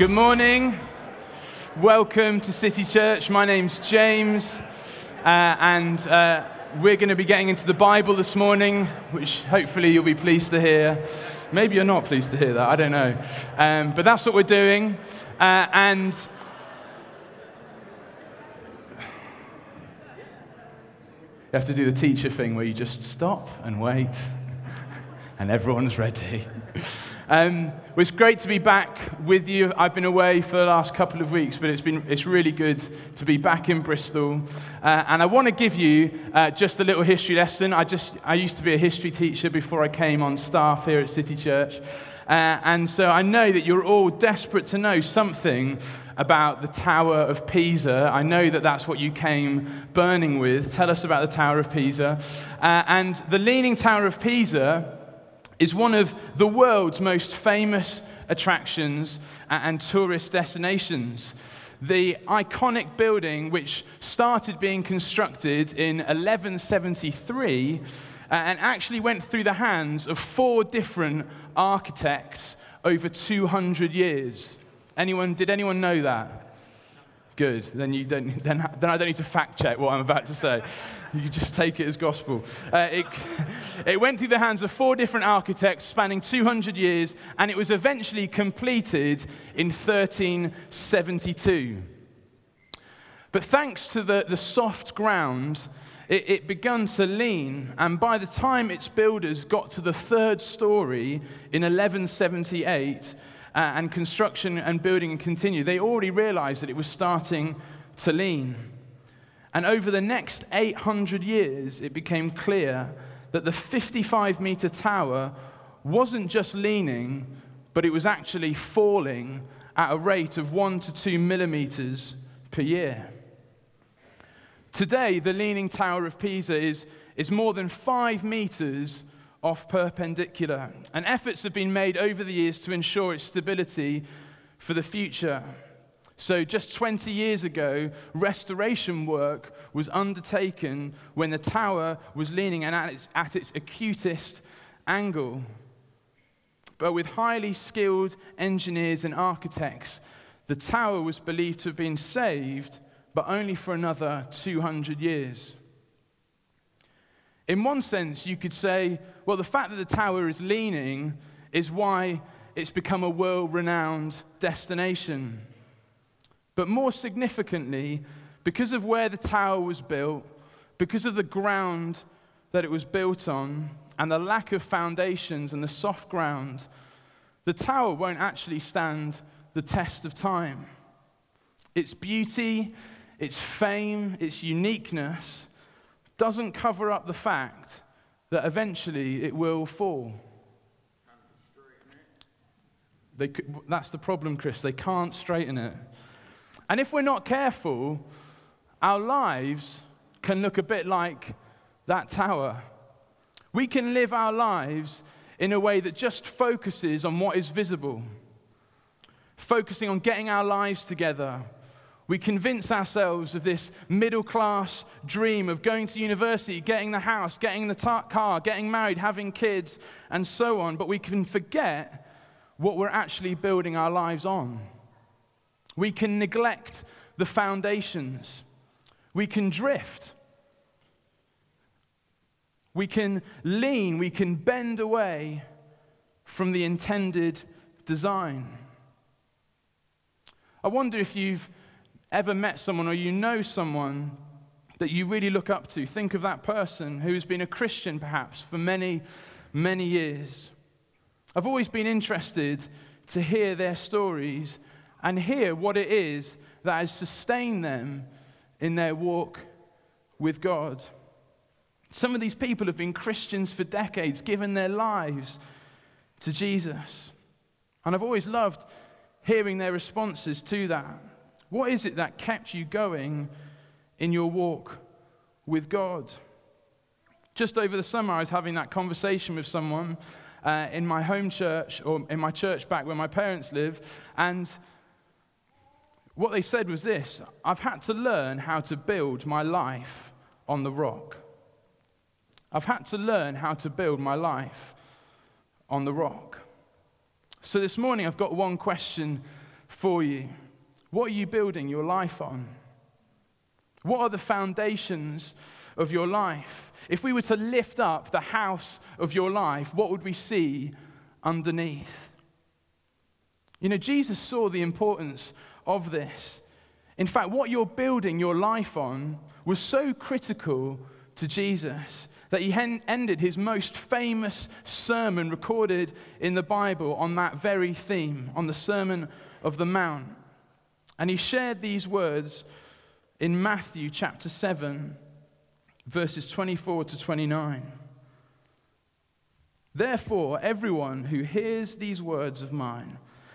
Good morning. Welcome to City Church. My name's James, uh, and uh, we're going to be getting into the Bible this morning, which hopefully you'll be pleased to hear. Maybe you're not pleased to hear that, I don't know. Um, but that's what we're doing. Uh, and you have to do the teacher thing where you just stop and wait, and everyone's ready. Um, well, it's great to be back with you. I've been away for the last couple of weeks, but it's, been, it's really good to be back in Bristol. Uh, and I want to give you uh, just a little history lesson. I, just, I used to be a history teacher before I came on staff here at City Church. Uh, and so I know that you're all desperate to know something about the Tower of Pisa. I know that that's what you came burning with. Tell us about the Tower of Pisa. Uh, and the Leaning Tower of Pisa is one of the world's most famous attractions and tourist destinations. The iconic building, which started being constructed in 1173 uh, and actually went through the hands of four different architects over 200 years. Anyone, did anyone know that? Good. Then, you don't, then, then I don't need to fact check what I'm about to say. You just take it as gospel. Uh, it, it went through the hands of four different architects spanning 200 years, and it was eventually completed in 1372. But thanks to the, the soft ground, it, it began to lean, and by the time its builders got to the third story in 1178, uh, and construction and building continued, they already realized that it was starting to lean. And over the next 800 years, it became clear that the 55 meter tower wasn't just leaning, but it was actually falling at a rate of one to two millimeters per year. Today, the Leaning Tower of Pisa is, is more than five meters off perpendicular, and efforts have been made over the years to ensure its stability for the future. So, just 20 years ago, restoration work was undertaken when the tower was leaning and at its, at its acutest angle. But with highly skilled engineers and architects, the tower was believed to have been saved, but only for another 200 years. In one sense, you could say, well, the fact that the tower is leaning is why it's become a world renowned destination. But more significantly, because of where the tower was built, because of the ground that it was built on, and the lack of foundations and the soft ground, the tower won't actually stand the test of time. Its beauty, its fame, its uniqueness doesn't cover up the fact that eventually it will fall. They, that's the problem, Chris. They can't straighten it. And if we're not careful, our lives can look a bit like that tower. We can live our lives in a way that just focuses on what is visible, focusing on getting our lives together. We convince ourselves of this middle class dream of going to university, getting the house, getting the car, getting married, having kids, and so on. But we can forget what we're actually building our lives on. We can neglect the foundations. We can drift. We can lean. We can bend away from the intended design. I wonder if you've ever met someone or you know someone that you really look up to. Think of that person who has been a Christian perhaps for many, many years. I've always been interested to hear their stories and hear what it is that has sustained them in their walk with God. Some of these people have been Christians for decades, given their lives to Jesus. And I've always loved hearing their responses to that. What is it that kept you going in your walk with God? Just over the summer, I was having that conversation with someone uh, in my home church, or in my church back where my parents live, and what they said was this I've had to learn how to build my life on the rock. I've had to learn how to build my life on the rock. So this morning, I've got one question for you. What are you building your life on? What are the foundations of your life? If we were to lift up the house of your life, what would we see underneath? You know, Jesus saw the importance of this. In fact, what you're building your life on was so critical to Jesus that he ended his most famous sermon recorded in the Bible on that very theme, on the Sermon of the Mount. And he shared these words in Matthew chapter 7, verses 24 to 29. Therefore, everyone who hears these words of mine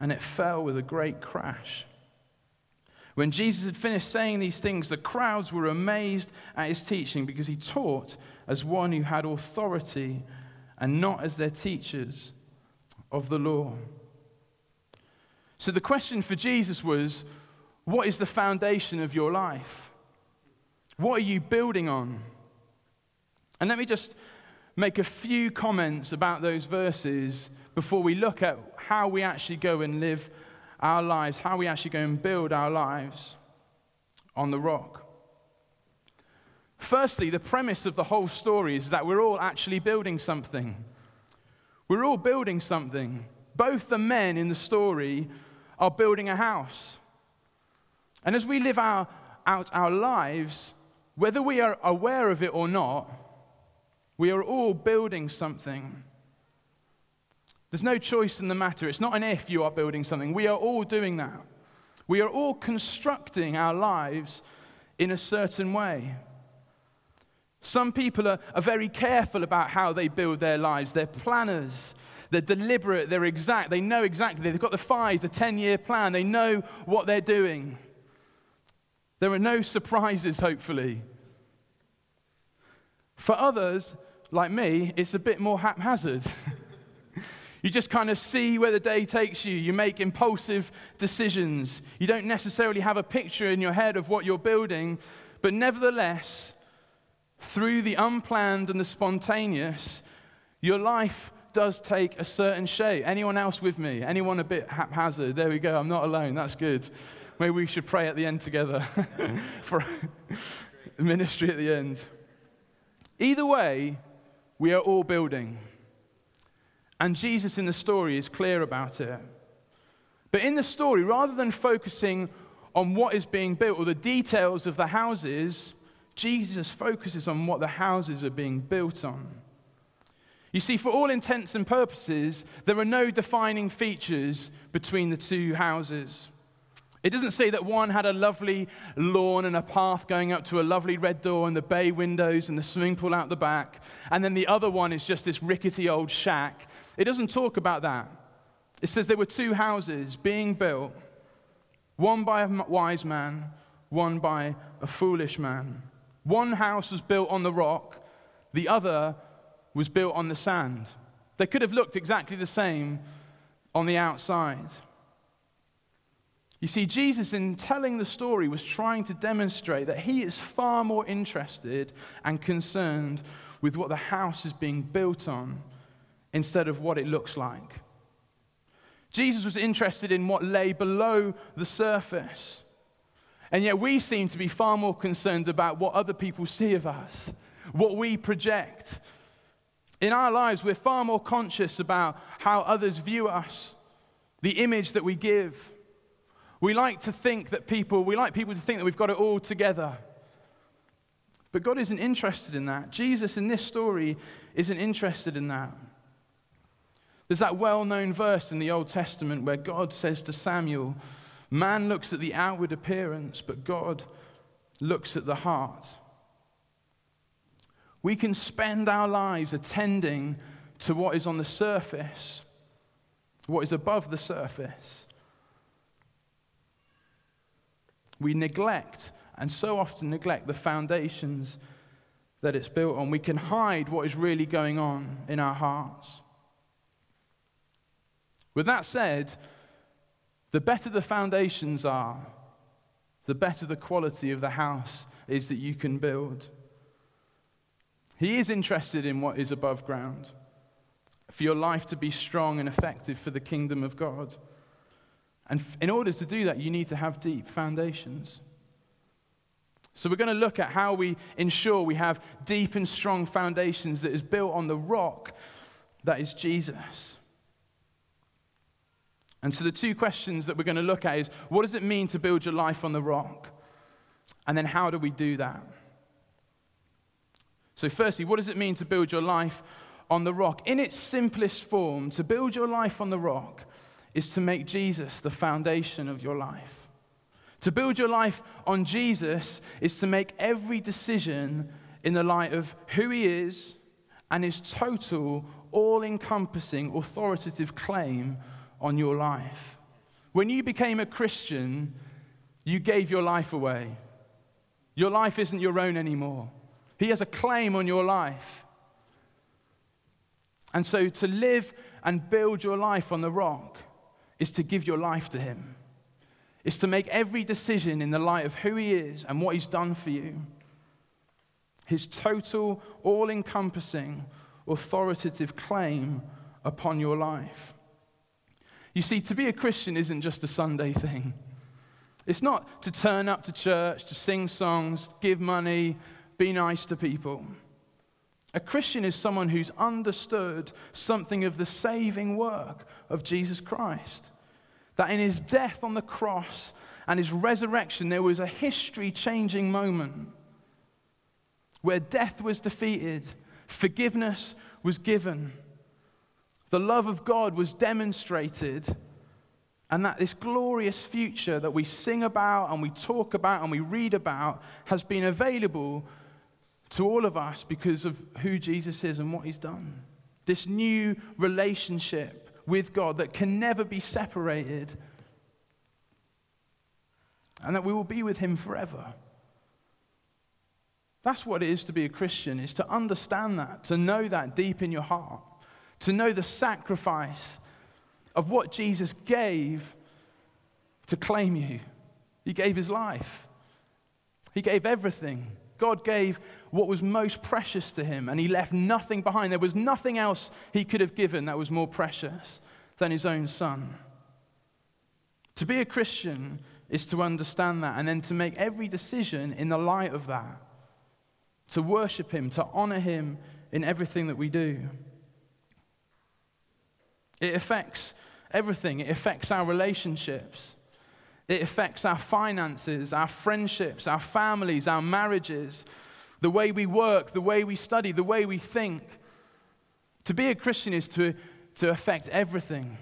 and it fell with a great crash. When Jesus had finished saying these things, the crowds were amazed at his teaching because he taught as one who had authority and not as their teachers of the law. So the question for Jesus was what is the foundation of your life? What are you building on? And let me just make a few comments about those verses before we look at how we actually go and live our lives, how we actually go and build our lives on the rock. Firstly, the premise of the whole story is that we're all actually building something. We're all building something. Both the men in the story are building a house. And as we live our, out our lives, whether we are aware of it or not, we are all building something. There's no choice in the matter. It's not an if you are building something. We are all doing that. We are all constructing our lives in a certain way. Some people are, are very careful about how they build their lives. They're planners, they're deliberate, they're exact. They know exactly. They've got the five, the 10 year plan. They know what they're doing. There are no surprises, hopefully. For others, like me, it's a bit more haphazard. You just kind of see where the day takes you. You make impulsive decisions. You don't necessarily have a picture in your head of what you're building, but nevertheless, through the unplanned and the spontaneous, your life does take a certain shape. Anyone else with me? Anyone a bit haphazard? There we go. I'm not alone. That's good. Maybe we should pray at the end together for the ministry at the end. Either way, we are all building. And Jesus in the story is clear about it. But in the story, rather than focusing on what is being built or the details of the houses, Jesus focuses on what the houses are being built on. You see, for all intents and purposes, there are no defining features between the two houses. It doesn't say that one had a lovely lawn and a path going up to a lovely red door and the bay windows and the swimming pool out the back, and then the other one is just this rickety old shack it doesn't talk about that. It says there were two houses being built, one by a wise man, one by a foolish man. One house was built on the rock, the other was built on the sand. They could have looked exactly the same on the outside. You see, Jesus, in telling the story, was trying to demonstrate that he is far more interested and concerned with what the house is being built on instead of what it looks like. Jesus was interested in what lay below the surface. And yet we seem to be far more concerned about what other people see of us, what we project. In our lives, we're far more conscious about how others view us, the image that we give. We like to think that people, we like people to think that we've got it all together. But God isn't interested in that. Jesus in this story isn't interested in that. There's that well known verse in the Old Testament where God says to Samuel, Man looks at the outward appearance, but God looks at the heart. We can spend our lives attending to what is on the surface, what is above the surface. We neglect, and so often neglect, the foundations that it's built on. We can hide what is really going on in our hearts. With that said, the better the foundations are, the better the quality of the house is that you can build. He is interested in what is above ground, for your life to be strong and effective for the kingdom of God. And in order to do that, you need to have deep foundations. So, we're going to look at how we ensure we have deep and strong foundations that is built on the rock that is Jesus. And so, the two questions that we're going to look at is what does it mean to build your life on the rock? And then, how do we do that? So, firstly, what does it mean to build your life on the rock? In its simplest form, to build your life on the rock is to make Jesus the foundation of your life. To build your life on Jesus is to make every decision in the light of who he is and his total, all encompassing, authoritative claim on your life. When you became a Christian, you gave your life away. Your life isn't your own anymore. He has a claim on your life. And so to live and build your life on the rock is to give your life to Him. It's to make every decision in the light of who He is and what He's done for you. His total, all encompassing, authoritative claim upon your life. You see, to be a Christian isn't just a Sunday thing. It's not to turn up to church, to sing songs, give money, be nice to people. A Christian is someone who's understood something of the saving work of Jesus Christ. That in his death on the cross and his resurrection, there was a history changing moment where death was defeated, forgiveness was given, the love of God was demonstrated, and that this glorious future that we sing about and we talk about and we read about has been available to all of us because of who Jesus is and what he's done. This new relationship with God that can never be separated, and that we will be with him forever. That's what it is to be a Christian, is to understand that, to know that deep in your heart, to know the sacrifice of what Jesus gave to claim you. He gave his life. He gave everything. God gave what was most precious to him, and he left nothing behind. There was nothing else he could have given that was more precious than his own son. To be a Christian is to understand that and then to make every decision in the light of that, to worship him, to honor him in everything that we do. It affects everything, it affects our relationships. It affects our finances, our friendships, our families, our marriages, the way we work, the way we study, the way we think. To be a Christian is to, to affect everything,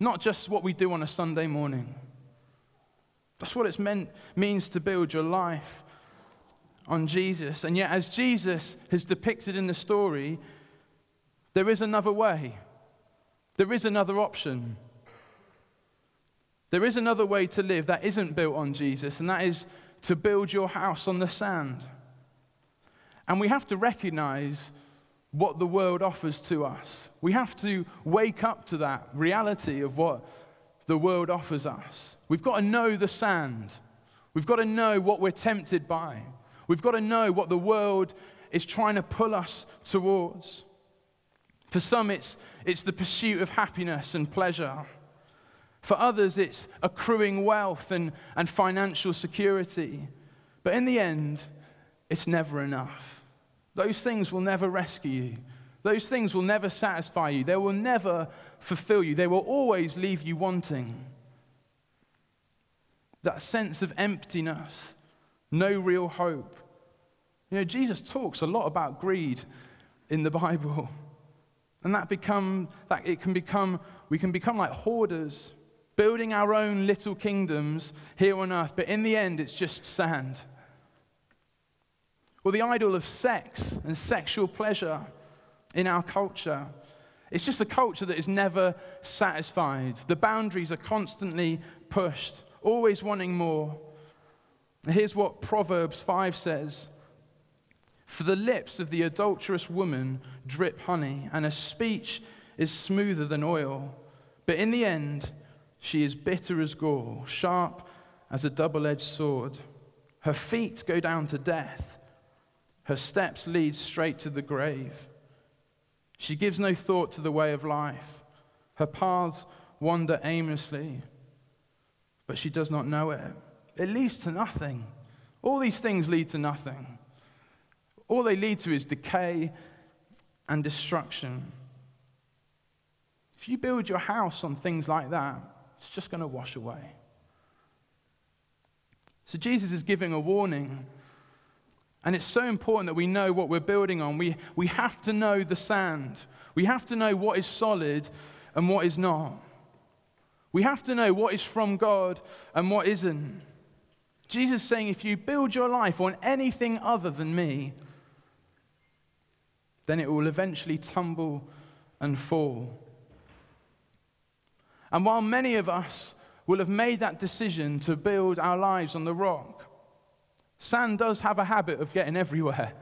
not just what we do on a Sunday morning. That's what it means to build your life on Jesus. And yet, as Jesus has depicted in the story, there is another way, there is another option. There is another way to live that isn't built on Jesus, and that is to build your house on the sand. And we have to recognize what the world offers to us. We have to wake up to that reality of what the world offers us. We've got to know the sand. We've got to know what we're tempted by. We've got to know what the world is trying to pull us towards. For some, it's, it's the pursuit of happiness and pleasure. For others, it's accruing wealth and, and financial security. But in the end, it's never enough. Those things will never rescue you. Those things will never satisfy you. They will never fulfill you. They will always leave you wanting. That sense of emptiness, no real hope. You know, Jesus talks a lot about greed in the Bible. And that become that it can become we can become like hoarders building our own little kingdoms here on earth, but in the end, it's just sand. Or the idol of sex and sexual pleasure in our culture. It's just a culture that is never satisfied. The boundaries are constantly pushed, always wanting more. Here's what Proverbs 5 says For the lips of the adulterous woman drip honey, and her speech is smoother than oil. But in the end, she is bitter as gall, sharp as a double edged sword. Her feet go down to death, her steps lead straight to the grave. She gives no thought to the way of life, her paths wander aimlessly, but she does not know it. It leads to nothing. All these things lead to nothing. All they lead to is decay and destruction. If you build your house on things like that, it's just going to wash away. So Jesus is giving a warning. And it's so important that we know what we're building on. We, we have to know the sand. We have to know what is solid and what is not. We have to know what is from God and what isn't. Jesus is saying if you build your life on anything other than me, then it will eventually tumble and fall. And while many of us will have made that decision to build our lives on the rock, sand does have a habit of getting everywhere.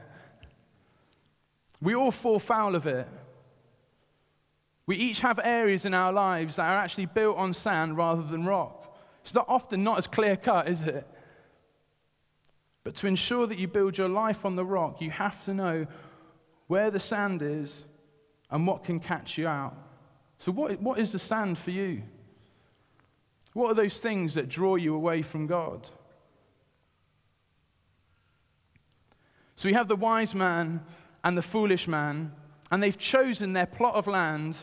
We all fall foul of it. We each have areas in our lives that are actually built on sand rather than rock. It's not often not as clear cut, is it? But to ensure that you build your life on the rock, you have to know where the sand is and what can catch you out. So, what, what is the sand for you? What are those things that draw you away from God? So, we have the wise man and the foolish man, and they've chosen their plot of land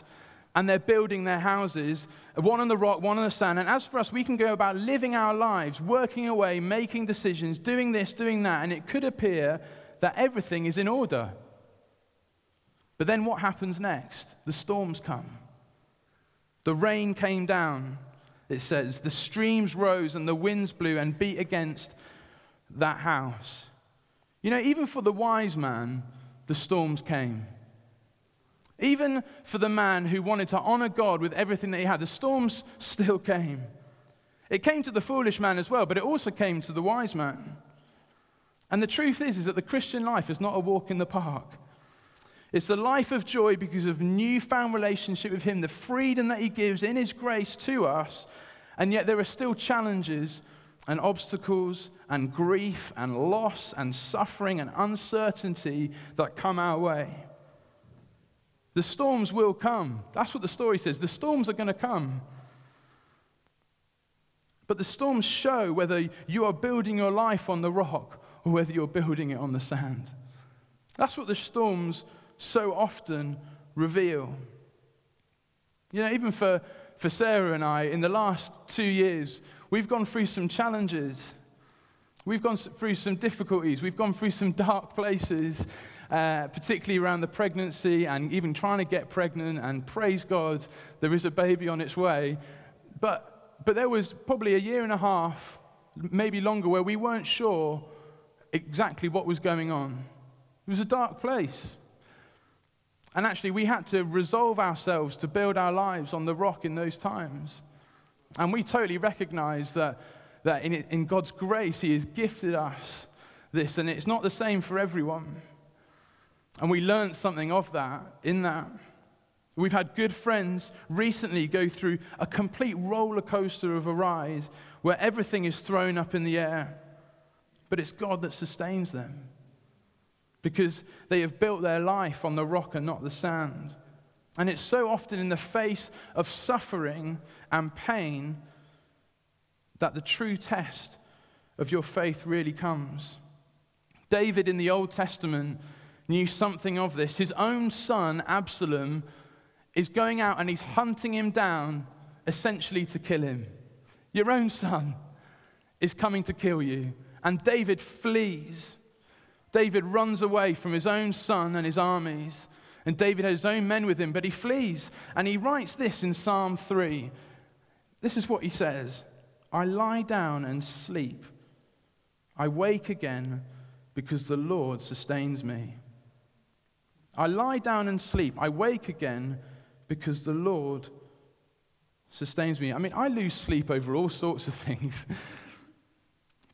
and they're building their houses, one on the rock, one on the sand. And as for us, we can go about living our lives, working away, making decisions, doing this, doing that, and it could appear that everything is in order. But then what happens next? The storms come. The rain came down, it says. The streams rose and the winds blew and beat against that house. You know, even for the wise man, the storms came. Even for the man who wanted to honor God with everything that he had, the storms still came. It came to the foolish man as well, but it also came to the wise man. And the truth is, is that the Christian life is not a walk in the park. It's the life of joy because of newfound relationship with Him, the freedom that He gives in His grace to us. And yet there are still challenges and obstacles and grief and loss and suffering and uncertainty that come our way. The storms will come. That's what the story says. The storms are going to come. But the storms show whether you are building your life on the rock or whether you're building it on the sand. That's what the storms so often reveal. You know, even for, for Sarah and I, in the last two years, we've gone through some challenges. We've gone through some difficulties. We've gone through some dark places, uh, particularly around the pregnancy and even trying to get pregnant. And praise God, there is a baby on its way. But, but there was probably a year and a half, maybe longer, where we weren't sure exactly what was going on. It was a dark place. And actually, we had to resolve ourselves to build our lives on the rock in those times. And we totally recognize that, that in, in God's grace, He has gifted us this, and it's not the same for everyone. And we learned something of that in that. We've had good friends recently go through a complete roller coaster of a ride where everything is thrown up in the air, but it's God that sustains them because they have built their life on the rock and not the sand. And it's so often in the face of suffering and pain that the true test of your faith really comes. David in the Old Testament knew something of this. His own son, Absalom, is going out and he's hunting him down essentially to kill him. Your own son is coming to kill you. And David flees David runs away from his own son and his armies, and David has his own men with him, but he flees. And he writes this in Psalm 3. This is what he says I lie down and sleep. I wake again because the Lord sustains me. I lie down and sleep. I wake again because the Lord sustains me. I mean, I lose sleep over all sorts of things.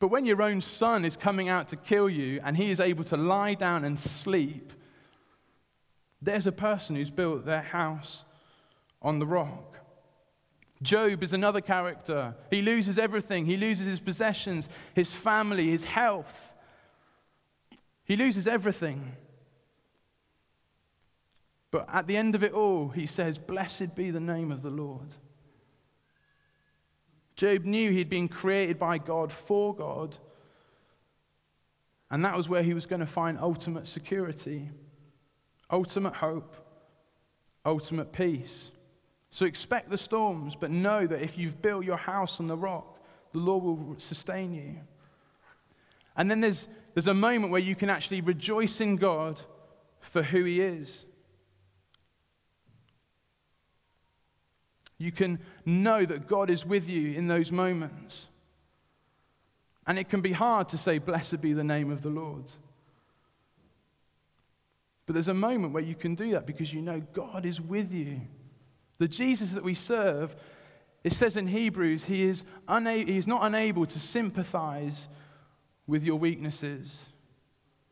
But when your own son is coming out to kill you and he is able to lie down and sleep, there's a person who's built their house on the rock. Job is another character. He loses everything. He loses his possessions, his family, his health. He loses everything. But at the end of it all, he says, Blessed be the name of the Lord. Job knew he'd been created by God for God, and that was where he was going to find ultimate security, ultimate hope, ultimate peace. So expect the storms, but know that if you've built your house on the rock, the Lord will sustain you. And then there's, there's a moment where you can actually rejoice in God for who He is. You can know that God is with you in those moments. And it can be hard to say, Blessed be the name of the Lord. But there's a moment where you can do that because you know God is with you. The Jesus that we serve, it says in Hebrews, he is, una- he is not unable to sympathize with your weaknesses.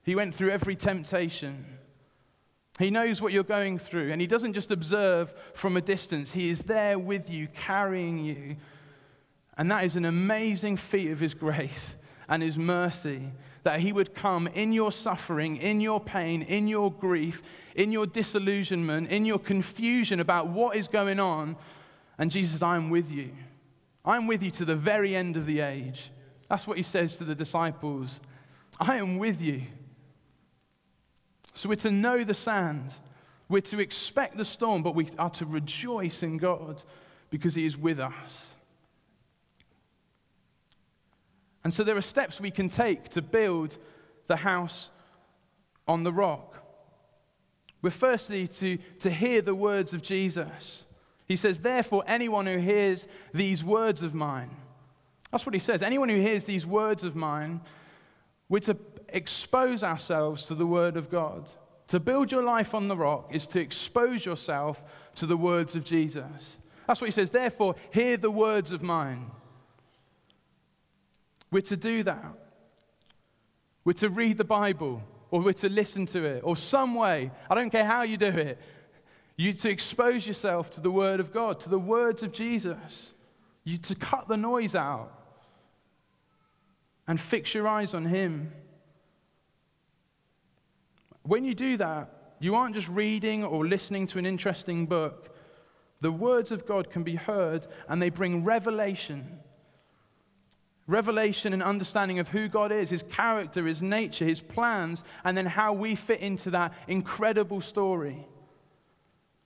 He went through every temptation. He knows what you're going through, and He doesn't just observe from a distance. He is there with you, carrying you. And that is an amazing feat of His grace and His mercy that He would come in your suffering, in your pain, in your grief, in your disillusionment, in your confusion about what is going on. And Jesus I'm with you. I'm with you to the very end of the age. That's what He says to the disciples. I am with you. So we're to know the sand. We're to expect the storm, but we are to rejoice in God because He is with us. And so there are steps we can take to build the house on the rock. We're firstly to, to hear the words of Jesus. He says, Therefore, anyone who hears these words of mine, that's what he says. Anyone who hears these words of mine, we're to expose ourselves to the Word of God. To build your life on the rock is to expose yourself to the words of Jesus. That's what he says. Therefore, hear the words of mine. We're to do that. We're to read the Bible, or we're to listen to it, or some way. I don't care how you do it. You to expose yourself to the Word of God, to the words of Jesus. You to cut the noise out and fix your eyes on Him. When you do that, you aren't just reading or listening to an interesting book. The words of God can be heard and they bring revelation. Revelation and understanding of who God is, His character, His nature, His plans, and then how we fit into that incredible story.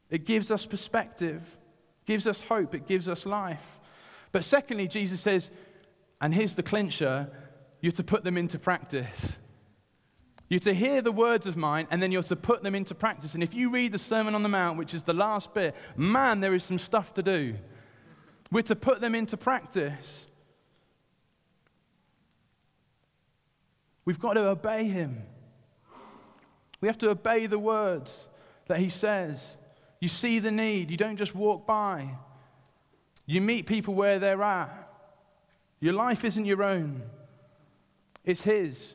It gives us perspective, gives us hope, it gives us life. But secondly, Jesus says, and here's the clincher you have to put them into practice. You're to hear the words of mine, and then you're to put them into practice. And if you read the Sermon on the Mount, which is the last bit, man, there is some stuff to do. We're to put them into practice. We've got to obey him. We have to obey the words that he says. You see the need, you don't just walk by. You meet people where they're at. Your life isn't your own, it's his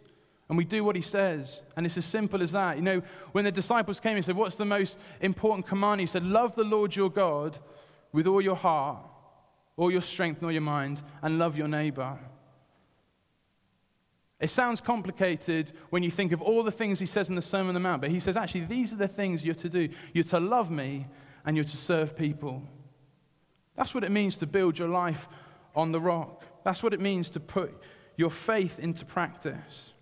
and we do what he says. And it's as simple as that. You know, when the disciples came, he said, What's the most important command? He said, Love the Lord your God with all your heart, all your strength, and all your mind, and love your neighbor. It sounds complicated when you think of all the things he says in the Sermon on the Mount, but he says, actually, these are the things you're to do. You're to love me and you're to serve people. That's what it means to build your life on the rock. That's what it means to put your faith into practice.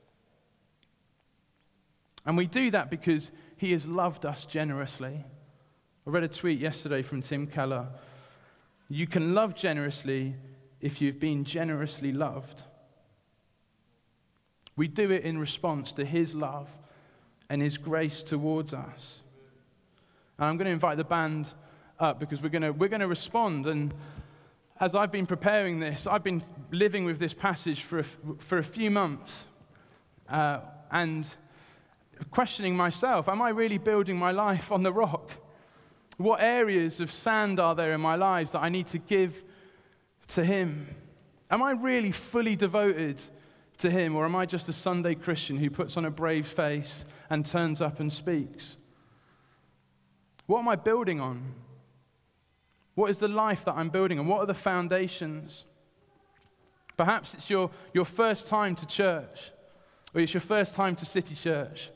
And we do that because he has loved us generously. I read a tweet yesterday from Tim Keller. You can love generously if you've been generously loved. We do it in response to his love and his grace towards us. And I'm going to invite the band up because we're going to, we're going to respond. And as I've been preparing this, I've been living with this passage for a, for a few months. Uh, and questioning myself Am I really building my life on the rock? What areas of sand are there in my lives that I need to give to Him? Am I really fully devoted to Him, or am I just a Sunday Christian who puts on a brave face and turns up and speaks? What am I building on? What is the life that I'm building on? What are the foundations? Perhaps it's your, your first time to church, or it's your first time to City Church.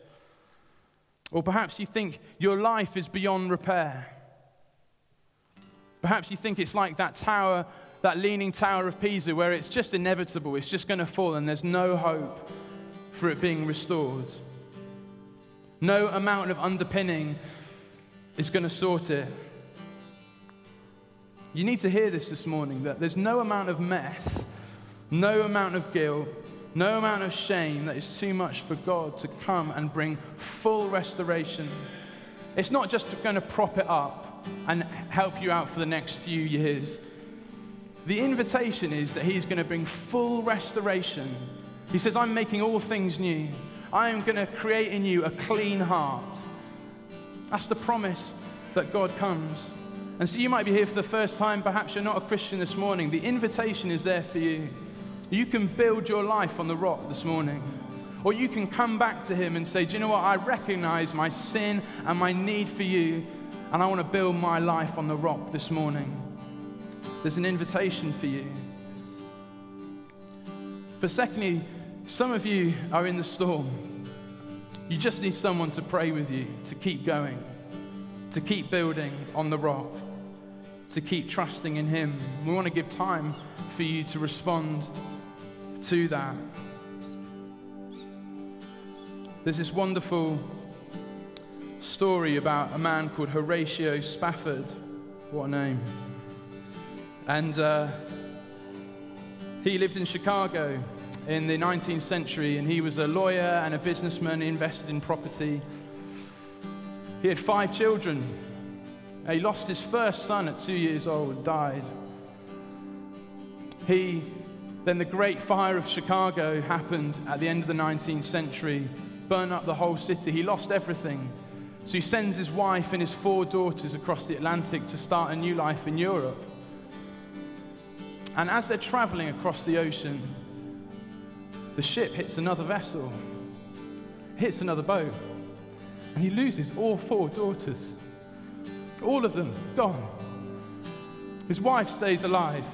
Or perhaps you think your life is beyond repair. Perhaps you think it's like that tower, that leaning tower of Pisa, where it's just inevitable, it's just going to fall, and there's no hope for it being restored. No amount of underpinning is going to sort it. You need to hear this this morning that there's no amount of mess, no amount of guilt, no amount of shame that is too much for God to come and bring full restoration. It's not just going to prop it up and help you out for the next few years. The invitation is that He's going to bring full restoration. He says, I'm making all things new. I am going to create in you a clean heart. That's the promise that God comes. And so you might be here for the first time. Perhaps you're not a Christian this morning. The invitation is there for you. You can build your life on the rock this morning. Or you can come back to Him and say, Do you know what? I recognize my sin and my need for you, and I want to build my life on the rock this morning. There's an invitation for you. But secondly, some of you are in the storm. You just need someone to pray with you, to keep going, to keep building on the rock, to keep trusting in Him. We want to give time for you to respond to that. There's this wonderful story about a man called Horatio Spafford. What a name. And uh, he lived in Chicago in the 19th century, and he was a lawyer and a businessman, invested in property. He had five children. He lost his first son at two years old, died. He then the Great Fire of Chicago happened at the end of the 19th century, burned up the whole city. He lost everything. So he sends his wife and his four daughters across the Atlantic to start a new life in Europe. And as they're traveling across the ocean, the ship hits another vessel, hits another boat, and he loses all four daughters. All of them gone. His wife stays alive,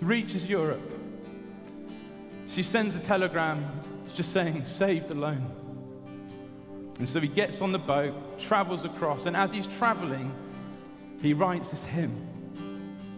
reaches Europe, she sends a telegram just saying, saved alone. And so he gets on the boat, travels across, and as he's traveling, he writes this hymn